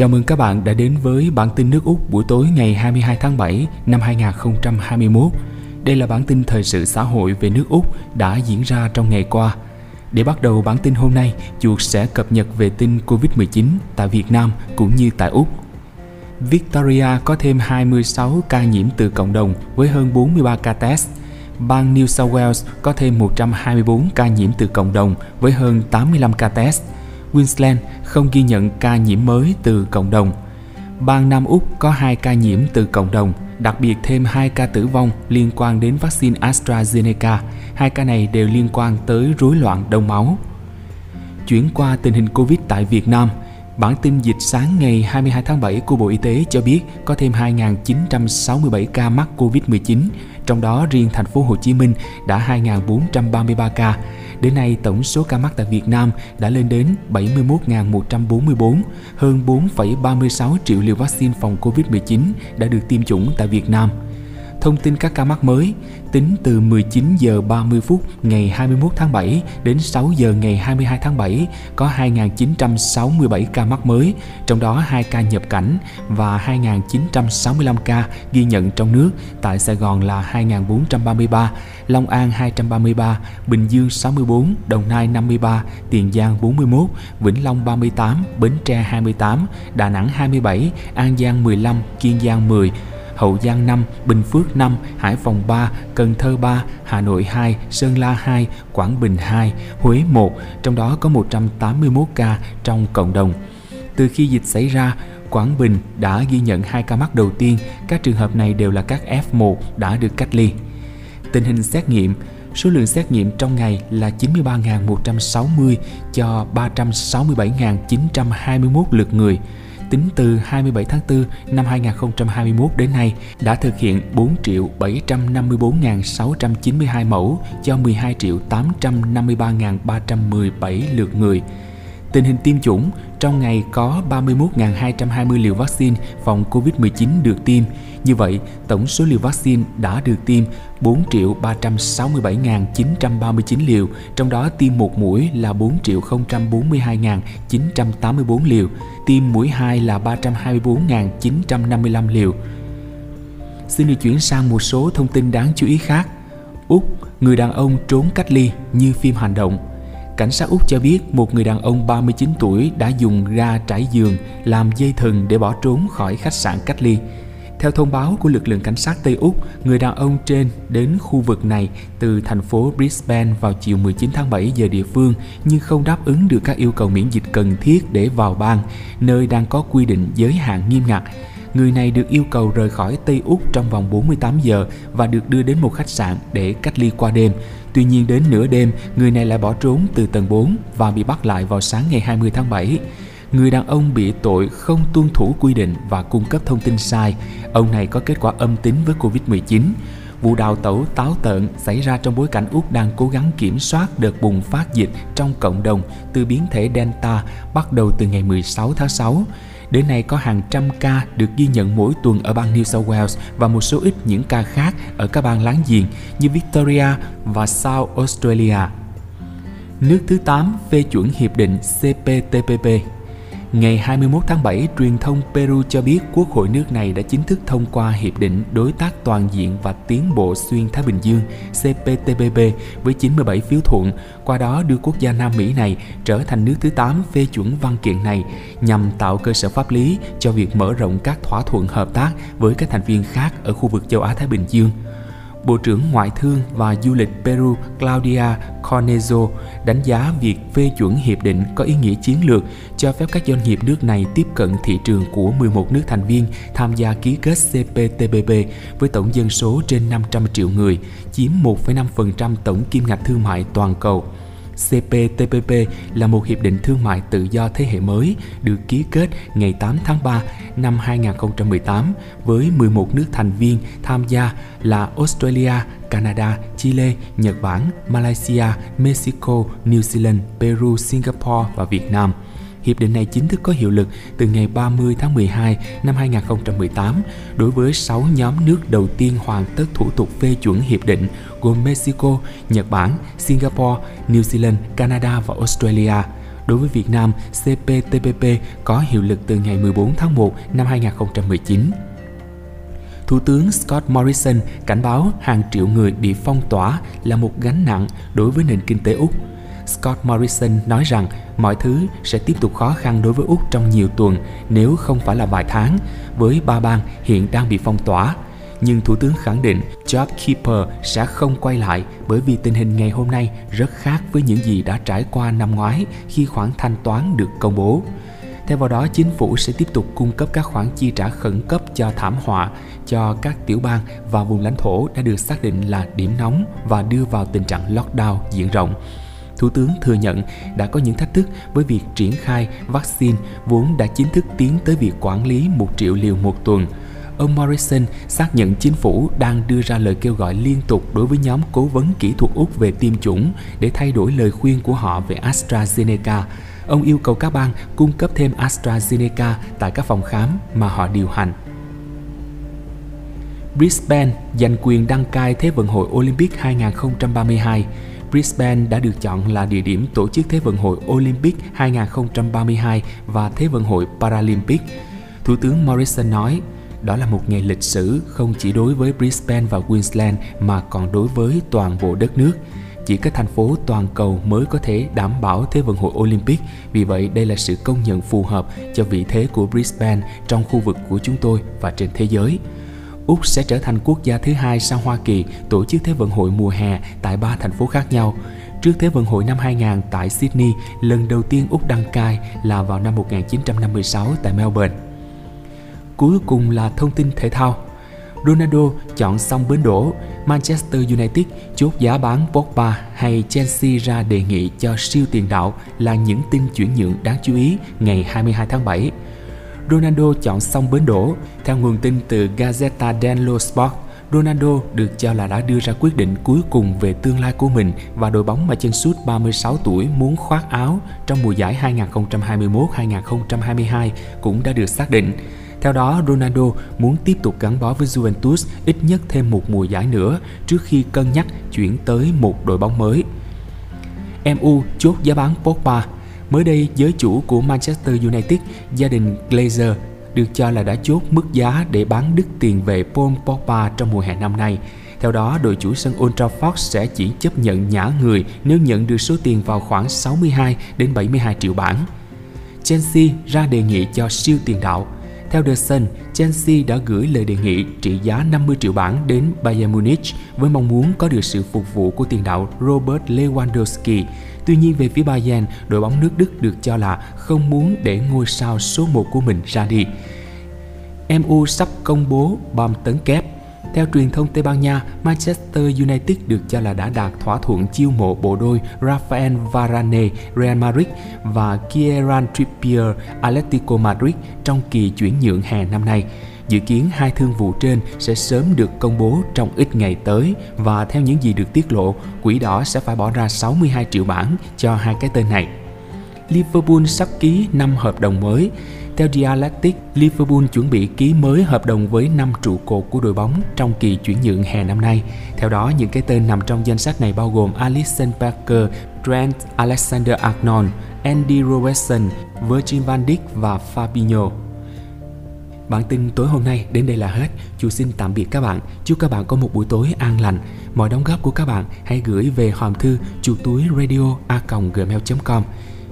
Chào mừng các bạn đã đến với bản tin nước Úc buổi tối ngày 22 tháng 7 năm 2021. Đây là bản tin thời sự xã hội về nước Úc đã diễn ra trong ngày qua. Để bắt đầu bản tin hôm nay, chuột sẽ cập nhật về tin Covid-19 tại Việt Nam cũng như tại Úc. Victoria có thêm 26 ca nhiễm từ cộng đồng với hơn 43 ca test. Bang New South Wales có thêm 124 ca nhiễm từ cộng đồng với hơn 85 ca test – Queensland không ghi nhận ca nhiễm mới từ cộng đồng. Bang Nam Úc có 2 ca nhiễm từ cộng đồng, đặc biệt thêm 2 ca tử vong liên quan đến vaccine AstraZeneca. Hai ca này đều liên quan tới rối loạn đông máu. Chuyển qua tình hình Covid tại Việt Nam, Bản tin dịch sáng ngày 22 tháng 7 của Bộ Y tế cho biết có thêm 2.967 ca mắc Covid-19, trong đó riêng thành phố Hồ Chí Minh đã 2.433 ca, Đến nay, tổng số ca mắc tại Việt Nam đã lên đến 71.144, hơn 4,36 triệu liều vaccine phòng COVID-19 đã được tiêm chủng tại Việt Nam. Thông tin các ca mắc mới, tính từ 19 giờ 30 phút ngày 21 tháng 7 đến 6 giờ ngày 22 tháng 7 có 2.967 ca mắc mới, trong đó 2 ca nhập cảnh và 2.965 ca ghi nhận trong nước, tại Sài Gòn là 2.433, Long An 233, Bình Dương 64, Đồng Nai 53, Tiền Giang 41, Vĩnh Long 38, Bến Tre 28, Đà Nẵng 27, An Giang 15, Kiên Giang 10, Hậu Giang 5, Bình Phước 5, Hải Phòng 3, Cần Thơ 3, Hà Nội 2, Sơn La 2, Quảng Bình 2, Huế 1, trong đó có 181 ca trong cộng đồng. Từ khi dịch xảy ra, Quảng Bình đã ghi nhận 2 ca mắc đầu tiên, các trường hợp này đều là các F1 đã được cách ly. Tình hình xét nghiệm, số lượng xét nghiệm trong ngày là 93.160 cho 367.921 lượt người tính từ 27 tháng 4 năm 2021 đến nay đã thực hiện 4 triệu 754.692 mẫu cho 12 triệu 853.317 lượt người. Tình hình tiêm chủng, trong ngày có 31.220 liều vaccine phòng COVID-19 được tiêm. Như vậy, tổng số liều vaccine đã được tiêm 4.367.939 liều, trong đó tiêm một mũi là 4.042.984 liều, tiêm mũi 2 là 324.955 liều. Xin được chuyển sang một số thông tin đáng chú ý khác. Úc, người đàn ông trốn cách ly như phim hành động – Cảnh sát Úc cho biết một người đàn ông 39 tuổi đã dùng ga trải giường làm dây thừng để bỏ trốn khỏi khách sạn cách ly. Theo thông báo của lực lượng cảnh sát Tây Úc, người đàn ông trên đến khu vực này từ thành phố Brisbane vào chiều 19 tháng 7 giờ địa phương nhưng không đáp ứng được các yêu cầu miễn dịch cần thiết để vào bang, nơi đang có quy định giới hạn nghiêm ngặt. Người này được yêu cầu rời khỏi Tây Úc trong vòng 48 giờ và được đưa đến một khách sạn để cách ly qua đêm. Tuy nhiên đến nửa đêm, người này lại bỏ trốn từ tầng 4 và bị bắt lại vào sáng ngày 20 tháng 7. Người đàn ông bị tội không tuân thủ quy định và cung cấp thông tin sai. Ông này có kết quả âm tính với Covid-19. Vụ đào tẩu táo tợn xảy ra trong bối cảnh Úc đang cố gắng kiểm soát đợt bùng phát dịch trong cộng đồng từ biến thể Delta bắt đầu từ ngày 16 tháng 6. Đến nay có hàng trăm ca được ghi nhận mỗi tuần ở bang New South Wales và một số ít những ca khác ở các bang láng giềng như Victoria và South Australia. Nước thứ 8 phê chuẩn hiệp định CPTPP Ngày 21 tháng 7, truyền thông Peru cho biết quốc hội nước này đã chính thức thông qua Hiệp định Đối tác Toàn diện và Tiến bộ Xuyên Thái Bình Dương CPTPP với 97 phiếu thuận, qua đó đưa quốc gia Nam Mỹ này trở thành nước thứ 8 phê chuẩn văn kiện này nhằm tạo cơ sở pháp lý cho việc mở rộng các thỏa thuận hợp tác với các thành viên khác ở khu vực châu Á-Thái Bình Dương. Bộ trưởng Ngoại thương và Du lịch Peru Claudia Cornejo đánh giá việc phê chuẩn hiệp định có ý nghĩa chiến lược cho phép các doanh nghiệp nước này tiếp cận thị trường của 11 nước thành viên tham gia ký kết CPTPP với tổng dân số trên 500 triệu người, chiếm 1,5% tổng kim ngạch thương mại toàn cầu. CPTPP là một hiệp định thương mại tự do thế hệ mới được ký kết ngày 8 tháng 3 năm 2018 với 11 nước thành viên tham gia là Australia, Canada, Chile, Nhật Bản, Malaysia, Mexico, New Zealand, Peru, Singapore và Việt Nam – Hiệp định này chính thức có hiệu lực từ ngày 30 tháng 12 năm 2018 đối với 6 nhóm nước đầu tiên hoàn tất thủ tục phê chuẩn hiệp định gồm Mexico, Nhật Bản, Singapore, New Zealand, Canada và Australia. Đối với Việt Nam, CPTPP có hiệu lực từ ngày 14 tháng 1 năm 2019. Thủ tướng Scott Morrison cảnh báo hàng triệu người bị phong tỏa là một gánh nặng đối với nền kinh tế Úc. Scott Morrison nói rằng mọi thứ sẽ tiếp tục khó khăn đối với Úc trong nhiều tuần nếu không phải là vài tháng, với ba bang hiện đang bị phong tỏa. Nhưng Thủ tướng khẳng định JobKeeper sẽ không quay lại bởi vì tình hình ngày hôm nay rất khác với những gì đã trải qua năm ngoái khi khoản thanh toán được công bố. Theo vào đó, chính phủ sẽ tiếp tục cung cấp các khoản chi trả khẩn cấp cho thảm họa cho các tiểu bang và vùng lãnh thổ đã được xác định là điểm nóng và đưa vào tình trạng lockdown diện rộng. Thủ tướng thừa nhận đã có những thách thức với việc triển khai vaccine vốn đã chính thức tiến tới việc quản lý một triệu liều một tuần. Ông Morrison xác nhận chính phủ đang đưa ra lời kêu gọi liên tục đối với nhóm cố vấn kỹ thuật Úc về tiêm chủng để thay đổi lời khuyên của họ về AstraZeneca. Ông yêu cầu các bang cung cấp thêm AstraZeneca tại các phòng khám mà họ điều hành. Brisbane giành quyền đăng cai Thế vận hội Olympic 2032 Brisbane đã được chọn là địa điểm tổ chức Thế vận hội Olympic 2032 và Thế vận hội Paralympic. Thủ tướng Morrison nói, đó là một ngày lịch sử không chỉ đối với Brisbane và Queensland mà còn đối với toàn bộ đất nước. Chỉ các thành phố toàn cầu mới có thể đảm bảo Thế vận hội Olympic, vì vậy đây là sự công nhận phù hợp cho vị thế của Brisbane trong khu vực của chúng tôi và trên thế giới. Úc sẽ trở thành quốc gia thứ hai sau Hoa Kỳ tổ chức Thế vận hội mùa hè tại ba thành phố khác nhau. Trước Thế vận hội năm 2000 tại Sydney, lần đầu tiên Úc đăng cai là vào năm 1956 tại Melbourne. Cuối cùng là thông tin thể thao. Ronaldo chọn xong bến đổ, Manchester United chốt giá bán Pogba hay Chelsea ra đề nghị cho siêu tiền đạo là những tin chuyển nhượng đáng chú ý ngày 22 tháng 7. Ronaldo chọn xong bến đổ. Theo nguồn tin từ Gazzetta dello Sport, Ronaldo được cho là đã đưa ra quyết định cuối cùng về tương lai của mình và đội bóng mà chân sút 36 tuổi muốn khoác áo trong mùa giải 2021-2022 cũng đã được xác định. Theo đó, Ronaldo muốn tiếp tục gắn bó với Juventus ít nhất thêm một mùa giải nữa trước khi cân nhắc chuyển tới một đội bóng mới. MU chốt giá bán Pogba Mới đây, giới chủ của Manchester United, gia đình Glazer, được cho là đã chốt mức giá để bán đứt tiền về Paul Pogba trong mùa hè năm nay. Theo đó, đội chủ sân Old Trafford sẽ chỉ chấp nhận nhả người nếu nhận được số tiền vào khoảng 62 đến 72 triệu bảng. Chelsea ra đề nghị cho siêu tiền đạo. Theo The Sun, Chelsea đã gửi lời đề nghị trị giá 50 triệu bảng đến Bayern Munich với mong muốn có được sự phục vụ của tiền đạo Robert Lewandowski Tuy nhiên về phía Bayern, đội bóng nước Đức được cho là không muốn để ngôi sao số 1 của mình ra đi. MU sắp công bố bom tấn kép. Theo truyền thông Tây Ban Nha, Manchester United được cho là đã đạt thỏa thuận chiêu mộ bộ đôi Rafael Varane Real Madrid và Kieran Trippier Atletico Madrid trong kỳ chuyển nhượng hè năm nay. Dự kiến hai thương vụ trên sẽ sớm được công bố trong ít ngày tới và theo những gì được tiết lộ, quỹ đỏ sẽ phải bỏ ra 62 triệu bảng cho hai cái tên này. Liverpool sắp ký 5 hợp đồng mới. Theo Dialectic, Liverpool chuẩn bị ký mới hợp đồng với 5 trụ cột của đội bóng trong kỳ chuyển nhượng hè năm nay. Theo đó, những cái tên nằm trong danh sách này bao gồm Alisson Parker, Trent Alexander-Arnold, Andy Robertson, Virgil van Dijk và Fabinho. Bản tin tối hôm nay đến đây là hết. Chú xin tạm biệt các bạn. Chúc các bạn có một buổi tối an lành. Mọi đóng góp của các bạn hãy gửi về hòm thư chuột túi radio a gmail.com.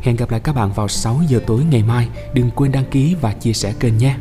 Hẹn gặp lại các bạn vào 6 giờ tối ngày mai. Đừng quên đăng ký và chia sẻ kênh nhé.